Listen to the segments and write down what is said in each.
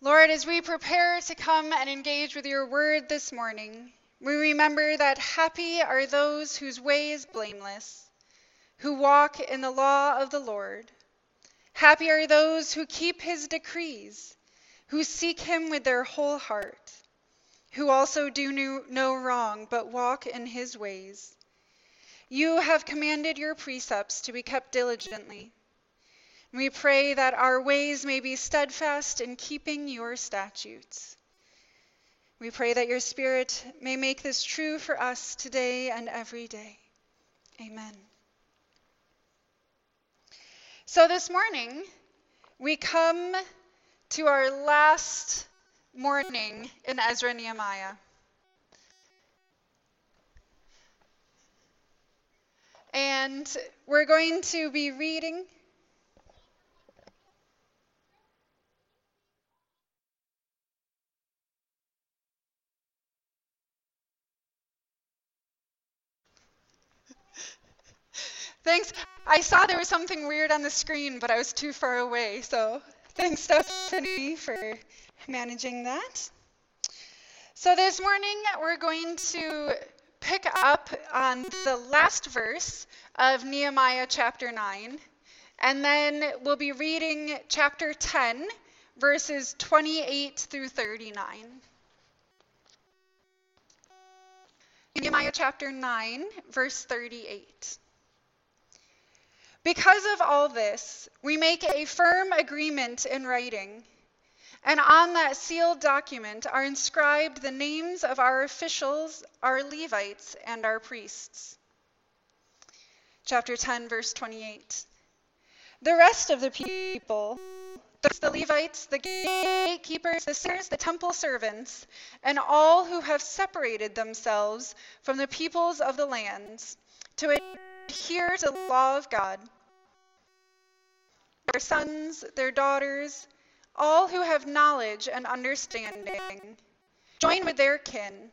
Lord, as we prepare to come and engage with your word this morning, we remember that happy are those whose way is blameless, who walk in the law of the Lord. Happy are those who keep his decrees, who seek him with their whole heart, who also do no wrong but walk in his ways. You have commanded your precepts to be kept diligently. We pray that our ways may be steadfast in keeping your statutes. We pray that your Spirit may make this true for us today and every day. Amen. So this morning, we come to our last morning in Ezra Nehemiah. And we're going to be reading Thanks. I saw there was something weird on the screen, but I was too far away. So thanks, Stephanie, for managing that. So this morning, we're going to pick up on the last verse of Nehemiah chapter 9, and then we'll be reading chapter 10, verses 28 through 39. Nehemiah chapter 9, verse 38. Because of all this, we make a firm agreement in writing, and on that sealed document are inscribed the names of our officials, our Levites, and our priests. Chapter 10, verse 28. The rest of the people, the Levites, the gatekeepers, the singers, the temple servants, and all who have separated themselves from the peoples of the lands, to adhere to the law of God their sons, their daughters, all who have knowledge and understanding, join with their kin,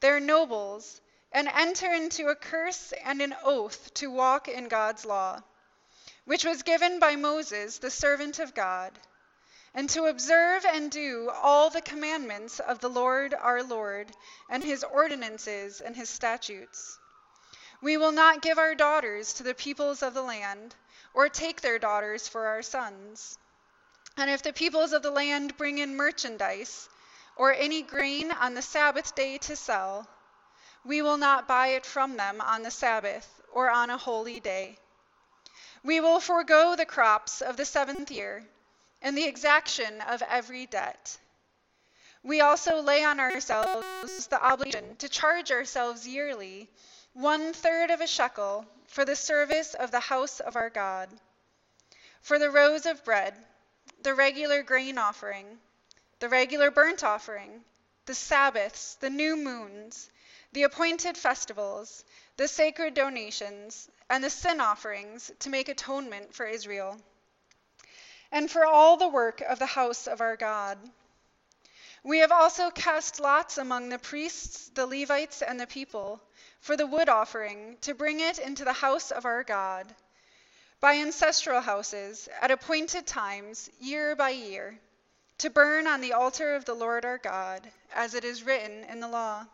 their nobles, and enter into a curse and an oath to walk in God's law, which was given by Moses, the servant of God, and to observe and do all the commandments of the Lord our Lord, and his ordinances and his statutes. We will not give our daughters to the peoples of the land or take their daughters for our sons. And if the peoples of the land bring in merchandise or any grain on the Sabbath day to sell, we will not buy it from them on the Sabbath or on a holy day. We will forego the crops of the seventh year and the exaction of every debt. We also lay on ourselves the obligation to charge ourselves yearly one third of a shekel for the service of the house of our God, for the rows of bread, the regular grain offering, the regular burnt offering, the Sabbaths, the new moons, the appointed festivals, the sacred donations, and the sin offerings to make atonement for Israel, and for all the work of the house of our God. We have also cast lots among the priests, the Levites, and the people for the wood offering to bring it into the house of our God by ancestral houses at appointed times, year by year, to burn on the altar of the Lord our God, as it is written in the law.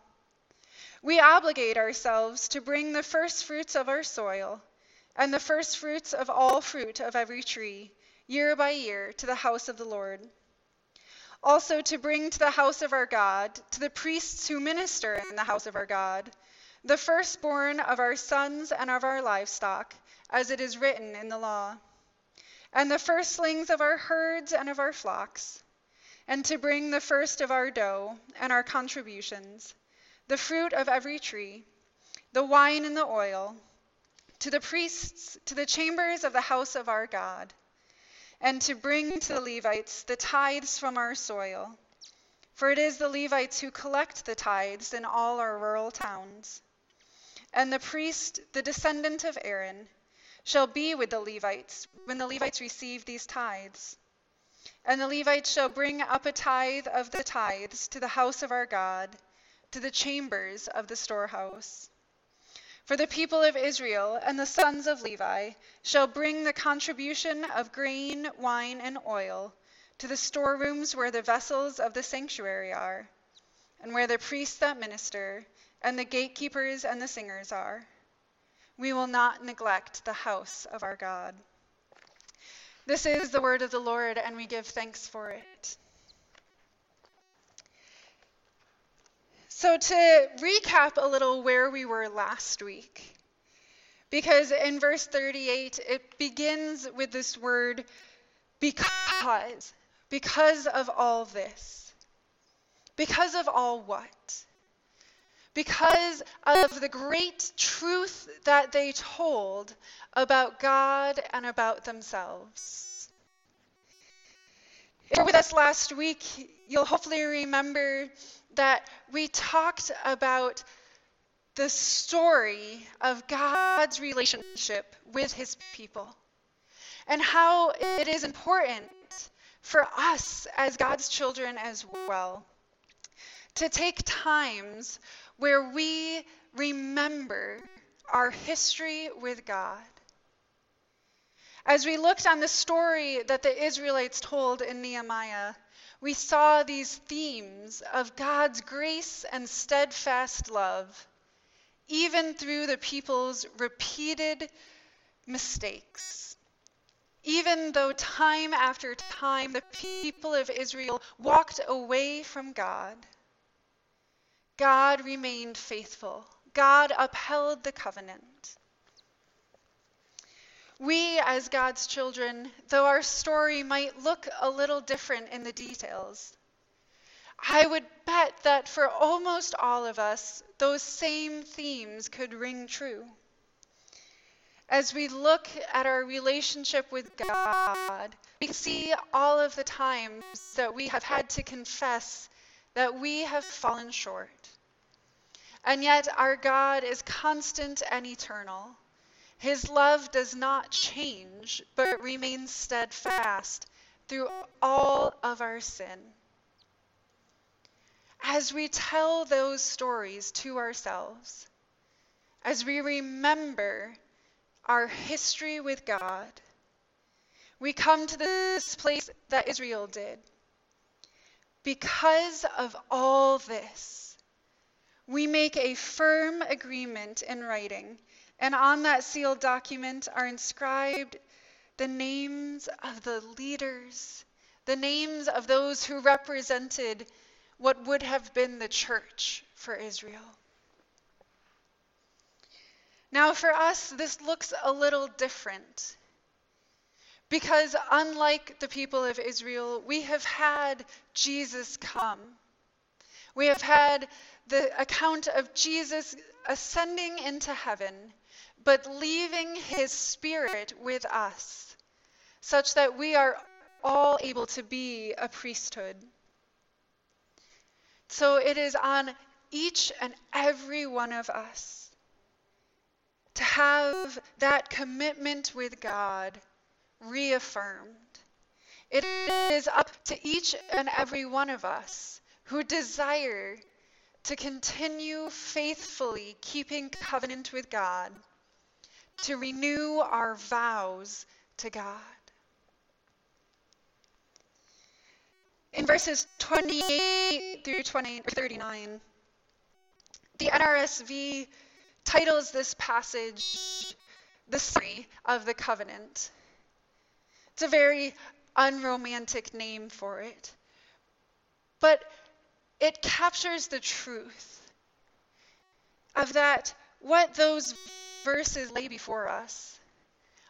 We obligate ourselves to bring the first fruits of our soil and the first fruits of all fruit of every tree, year by year, to the house of the Lord. Also, to bring to the house of our God, to the priests who minister in the house of our God, the firstborn of our sons and of our livestock, as it is written in the law, and the firstlings of our herds and of our flocks, and to bring the first of our dough and our contributions, the fruit of every tree, the wine and the oil, to the priests, to the chambers of the house of our God, and to bring to the Levites the tithes from our soil. For it is the Levites who collect the tithes in all our rural towns. And the priest, the descendant of Aaron, shall be with the Levites when the Levites receive these tithes. And the Levites shall bring up a tithe of the tithes to the house of our God, to the chambers of the storehouse. For the people of Israel and the sons of Levi shall bring the contribution of grain, wine, and oil to the storerooms where the vessels of the sanctuary are, and where the priests that minister, and the gatekeepers and the singers are. We will not neglect the house of our God. This is the word of the Lord, and we give thanks for it. So, to recap a little where we were last week, because in verse 38, it begins with this word because. Because of all this. Because of all what? Because of the great truth that they told about God and about themselves. If you were with us last week, you'll hopefully remember that we talked about the story of God's relationship with his people and how it is important for us as God's children as well to take times where we remember our history with God. As we looked on the story that the Israelites told in Nehemiah, we saw these themes of God's grace and steadfast love, even through the people's repeated mistakes. Even though time after time the people of Israel walked away from God, God remained faithful. God upheld the covenant. We, as God's children, though our story might look a little different in the details, I would bet that for almost all of us, those same themes could ring true as we look at our relationship with God, we see all of the times that we have had to confess that we have fallen short. And yet, our God is constant and eternal. His love does not change, but remains steadfast through all of our sin. As we tell those stories to ourselves, as we remember our history with God, we come to this place that Israel did. Because of all this, we make a firm agreement in writing, and on that sealed document are inscribed the names of the leaders, the names of those who represented what would have been the church for Israel. Now, for us, this looks a little different. Because unlike the people of Israel, we have had Jesus come. We have had the account of Jesus ascending into heaven, but leaving his spirit with us, such that we are all able to be a priesthood. So it is on each and every one of us to have that commitment with God reaffirmed. It is up to each and every one of us who desire to continue faithfully keeping covenant with God to renew our vows to God. In verses 28 through 20, 39, the NRSV titles this passage The Story of the Covenant. It's a very unromantic name for it, but it captures the truth of that what those verses lay before us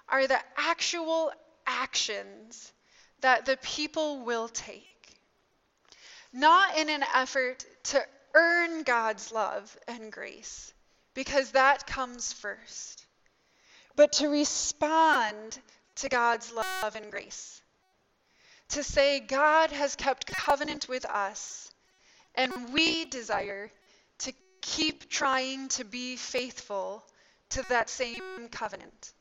are the actual actions that the people will take. Not in an effort to earn God's love and grace, because that comes first. But to respond to God's love and grace, to say, God has kept covenant with us, and we desire to keep trying to be faithful to that same covenant.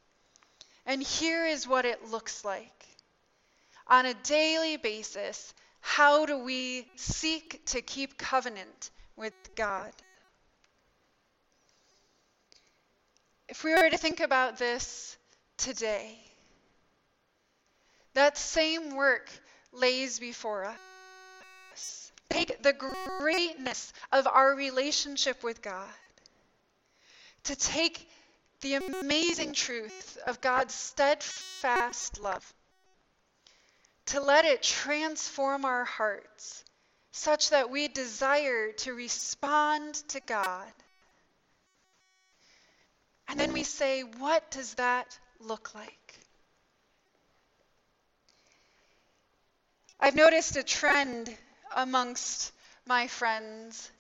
And here is what it looks like. On a daily basis, how do we seek to keep covenant with God? If we were to think about this today, that same work lays before us. Take the greatness of our relationship with God. To take the amazing truth of God's steadfast love. To let it transform our hearts such that we desire to respond to God. And then we say, what does that look like? I've noticed a trend amongst my friends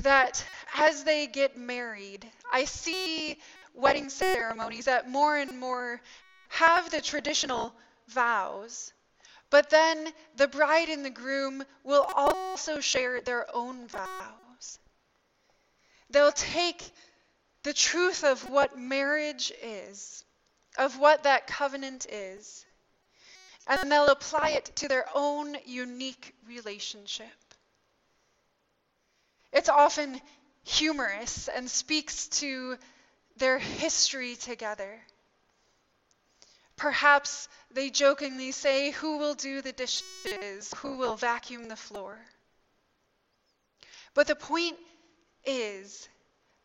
that as they get married, I see wedding ceremonies that more and more have the traditional vows, but then the bride and the groom will also share their own vows. They'll take the truth of what marriage is, of what that covenant is, and they'll apply it to their own unique relationship. It's often humorous and speaks to their history together. Perhaps they jokingly say, Who will do the dishes? Who will vacuum the floor? But the point is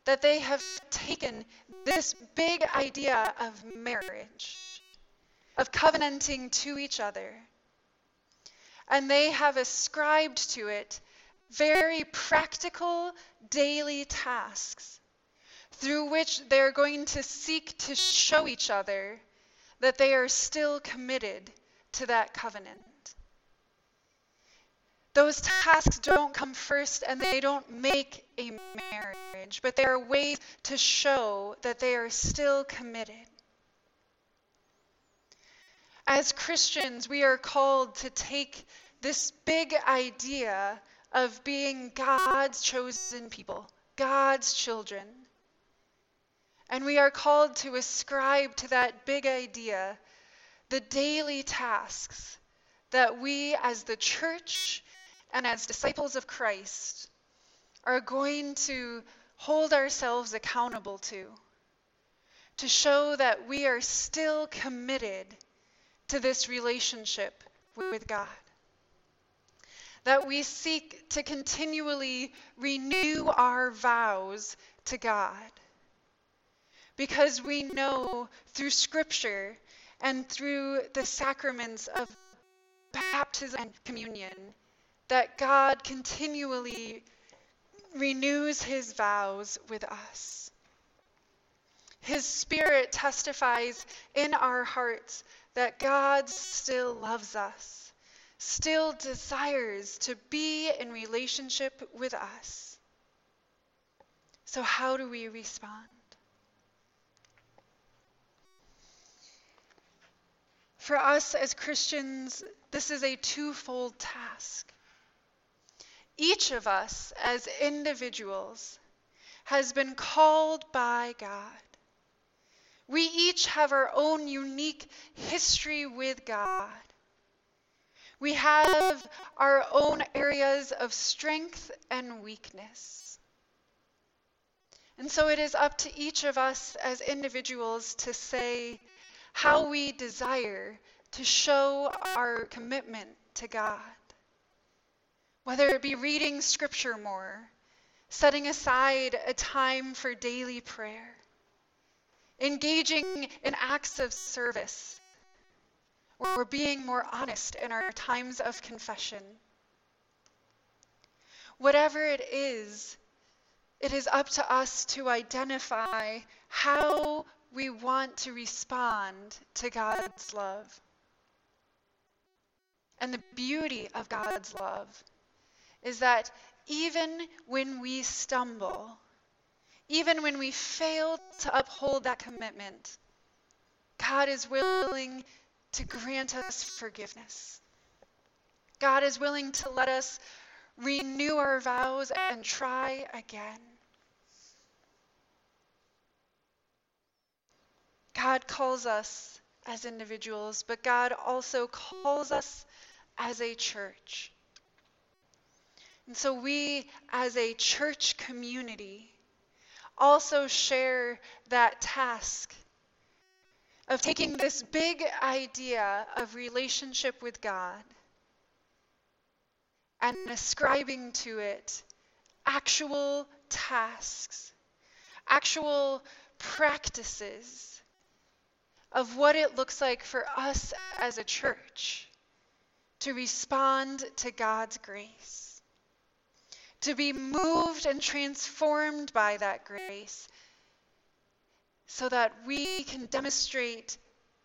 that they have taken this big idea of marriage, of covenanting to each other, and they have ascribed to it very practical daily tasks through which they're going to seek to show each other that they are still committed to that covenant. Those tasks don't come first and they don't make a marriage, but they are ways to show that they are still committed. As Christians, we are called to take this big idea of being God's chosen people, God's children, and we are called to ascribe to that big idea the daily tasks that we, as the church and as disciples of Christ, are going to hold ourselves accountable to, to show that we are still committed to this relationship with God. That we seek to continually renew our vows to God because we know through Scripture and through the sacraments of baptism and communion that God continually renews his vows with us. His Spirit testifies in our hearts that God still loves us, still desires to be in relationship with us. So, how do we respond? For us as Christians, this is a twofold task. Each of us as individuals has been called by God. Each have our own unique history with God. We have our own areas of strength and weakness. And so it is up to each of us as individuals to say, how we desire to show our commitment to God. Whether it be reading scripture more, setting aside a time for daily prayer, engaging in acts of service, or being more honest in our times of confession. Whatever it is, it is up to us to identify how we want to respond to God's love. And the beauty of God's love is that even when we stumble, even when we fail to uphold that commitment, God is willing to grant us forgiveness. God is willing to let us renew our vows and try again. God calls us as individuals, but God also calls us as a church. And so we, as a church community, also share that task of taking this big idea of relationship with God and ascribing to it actual tasks, actual practices of what it looks like for us as a church to respond to God's grace, to be moved and transformed by that grace, so that we can demonstrate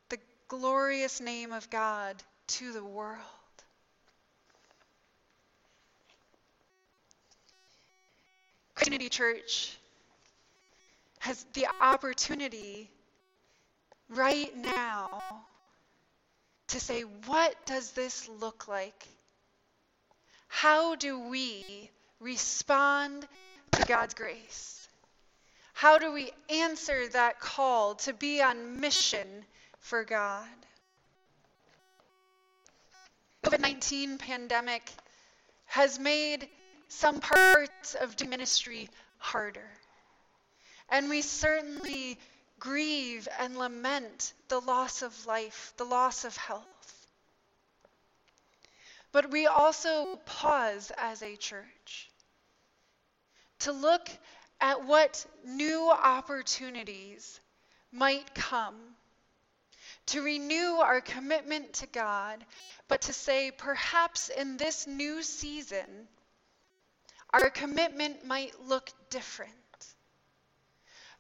the glorious name of God to the world. Trinity Church has the opportunity right now to say, what does this look like? How do we respond to God's grace? How do we answer that call to be on mission for God? COVID-19 pandemic has made some parts of ministry harder. And we certainly grieve and lament the loss of life, the loss of health. But we also pause as a church to look at what new opportunities might come, to renew our commitment to God, but to say, perhaps in this new season, our commitment might look different.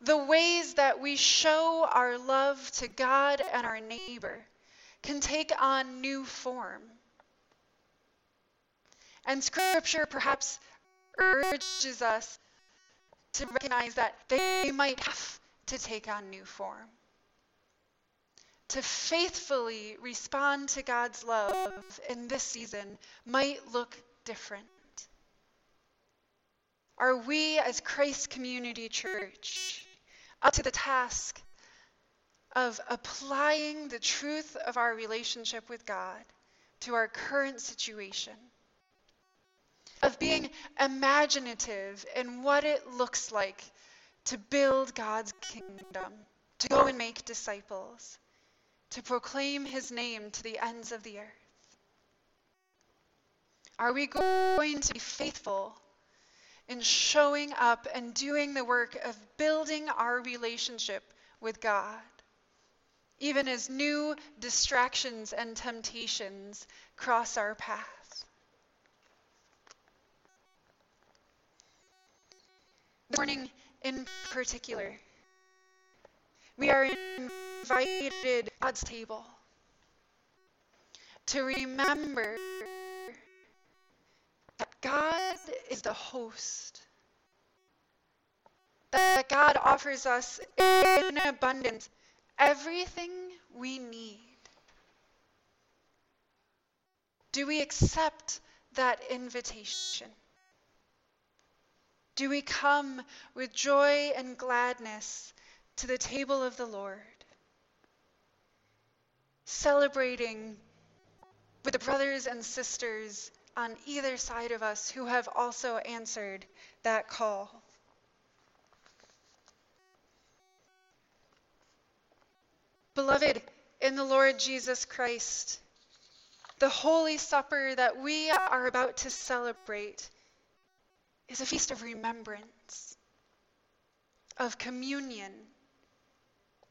The ways that we show our love to God and our neighbor can take on new form. And Scripture perhaps urges us to recognize that they might have to take on new form. To faithfully respond to God's love in this season might look different. Are we, as Christ Community Church, up to the task of applying the truth of our relationship with God to our current situation? Of being imaginative in what it looks like to build God's kingdom, to go and make disciples, to proclaim his name to the ends of the earth? Are we going to be faithful in showing up and doing the work of building our relationship with God, even as new distractions and temptations cross our path. This morning, in particular, we are invited God's table to remember that God is the host. That God offers us in abundance everything we need. Do we accept that invitation? Do we come with joy and gladness to the table of the Lord? Celebrating with the brothers and sisters on either side of us who have also answered that call. Beloved, in the Lord Jesus Christ, the Holy Supper that we are about to celebrate is a feast of remembrance, of communion,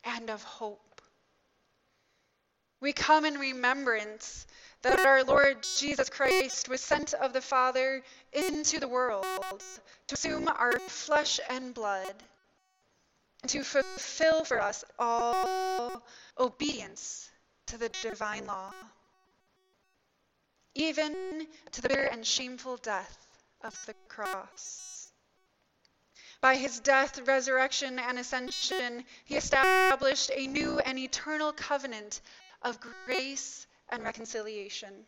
and of hope. We come in remembrance that our Lord Jesus Christ was sent of the Father into the world to assume our flesh and blood and to fulfill for us all obedience to the divine law, even to the bitter and shameful death of the cross. By his death, resurrection, and ascension, he established a new and eternal covenant of grace and reconciliation,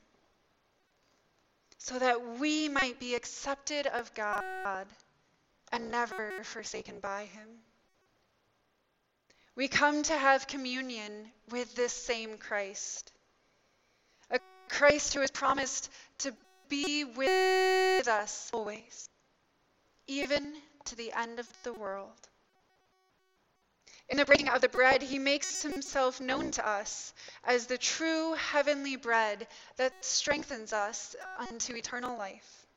so that we might be accepted of God and never forsaken by Him. We come to have communion with this same Christ, a Christ who has promised to be with us always, even to the end of the world. In the breaking of the bread, he makes himself known to us as the true heavenly bread that strengthens us unto eternal life.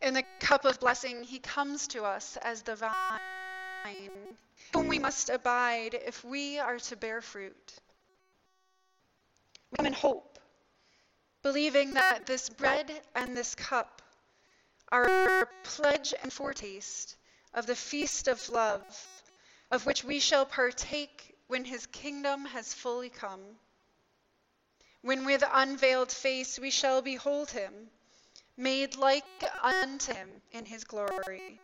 In the cup of blessing, he comes to us as the vine, whom we must abide if we are to bear fruit. We come in hope, believing that this bread and this cup are a pledge and foretaste of the feast of love of which we shall partake when his kingdom has fully come. When with unveiled face we shall behold him, made like unto him in his glory.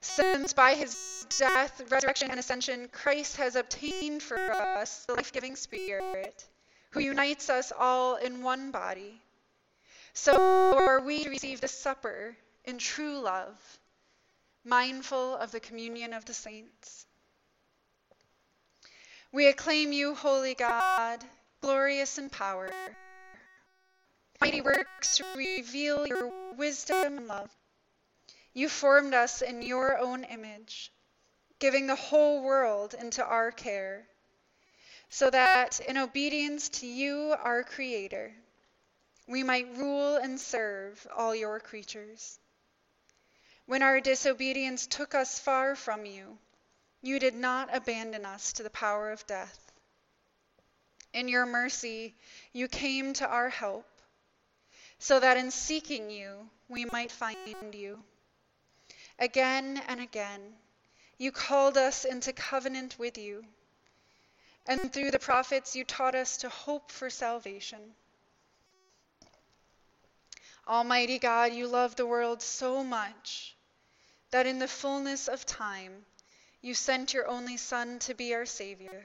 Since by his death, resurrection, and ascension, Christ has obtained for us the life giving Spirit, who unites us all in one body, so are we to receive the supper in true love mindful of the communion of the saints. We acclaim you, holy God, glorious in power. Mighty works reveal your wisdom and love. You formed us in your own image, giving the whole world into our care, so that in obedience to you, our Creator, we might rule and serve all your creatures. When our disobedience took us far from you, you did not abandon us to the power of death. In your mercy, you came to our help, so that in seeking you, we might find you. Again and again, you called us into covenant with you, and through the prophets, you taught us to hope for salvation. Almighty God, you love the world so much that in the fullness of time you sent your only Son to be our Savior.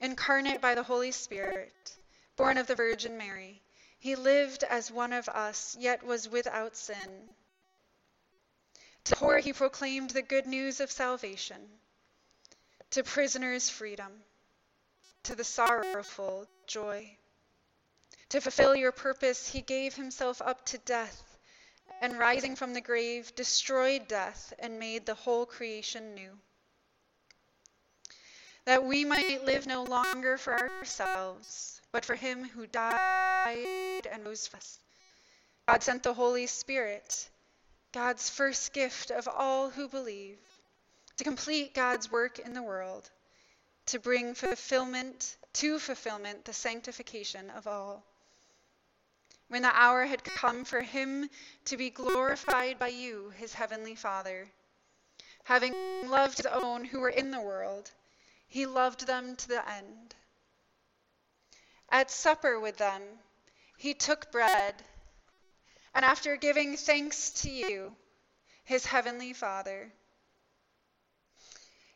Incarnate by the Holy Spirit, born of the Virgin Mary, he lived as one of us, yet was without sin. To poor he proclaimed the good news of salvation, to prisoners freedom, to the sorrowful joy. To fulfill your purpose, he gave himself up to death and rising from the grave, destroyed death and made the whole creation new. That we might live no longer for ourselves, but for him who died and rose for us. God sent the Holy Spirit, God's first gift of all who believe, to complete God's work in the world, to bring fulfillment to fulfillment the sanctification of all when the hour had come for him to be glorified by you, his heavenly Father. Having loved his own who were in the world, he loved them to the end. At supper with them, he took bread, and after giving thanks to you, his heavenly Father,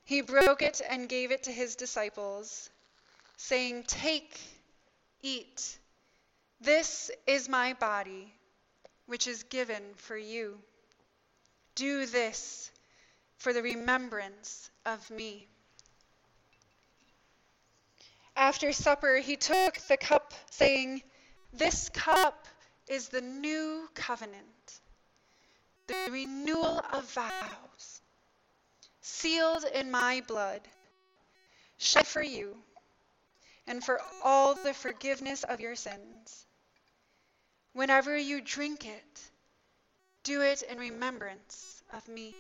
he broke it and gave it to his disciples, saying, Take, eat. This is my body, which is given for you. Do this for the remembrance of me. After supper, he took the cup, saying, This cup is the new covenant, the renewal of vows, sealed in my blood, shed for you and for all the forgiveness of your sins. Whenever you drink it, do it in remembrance of me.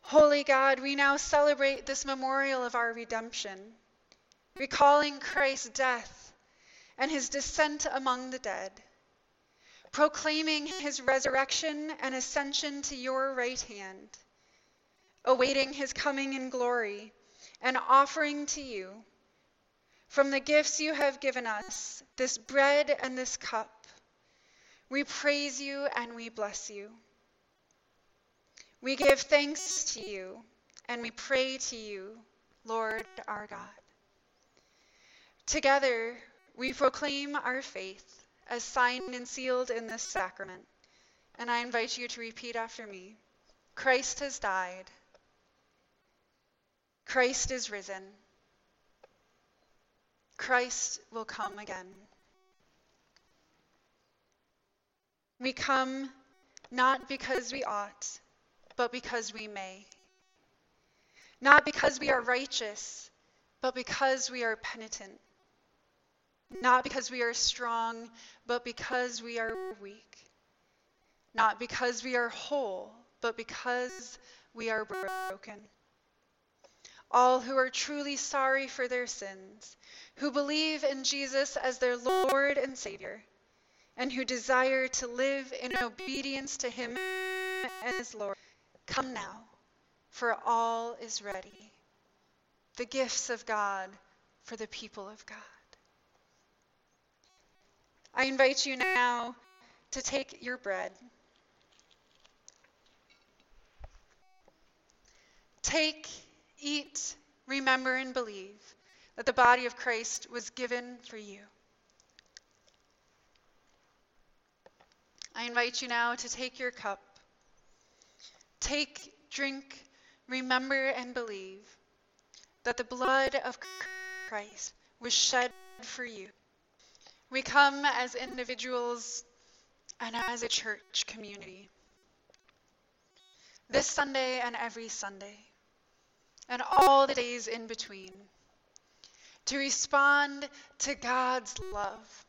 Holy God, we now celebrate this memorial of our redemption, recalling Christ's death and his descent among the dead, proclaiming his resurrection and ascension to your right hand, awaiting his coming in glory, and offering to you from the gifts you have given us, this bread and this cup, we praise you and we bless you. We give thanks to you and we pray to you, Lord our God. Together, we proclaim our faith as signed and sealed in this sacrament. And I invite you to repeat after me Christ has died, Christ is risen. Christ will come again. We come not because we ought, but because we may. Not because we are righteous, but because we are penitent. Not because we are strong, but because we are weak. Not because we are whole, but because we are broken. All who are truly sorry for their sins, who believe in Jesus as their Lord and Savior, and who desire to live in obedience to Him and His Lord, come now, for all is ready. The gifts of God for the people of God. I invite you now to take your bread. Take, eat, remember, and believe that the body of Christ was given for you. I invite you now to take your cup. Take, drink, remember, and believe that the blood of Christ was shed for you. We come as individuals and as a church community. This Sunday and every Sunday, and all the days in between, to respond to God's love,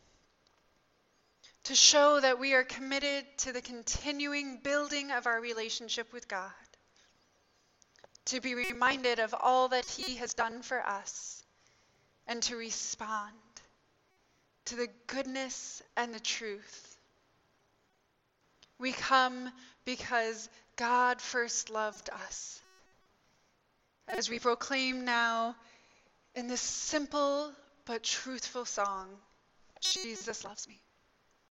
to show that we are committed to the continuing building of our relationship with God, to be reminded of all that He has done for us, and to respond to the goodness and the truth. We come because God first loved us. As we proclaim now in this simple but truthful song, Jesus loves me.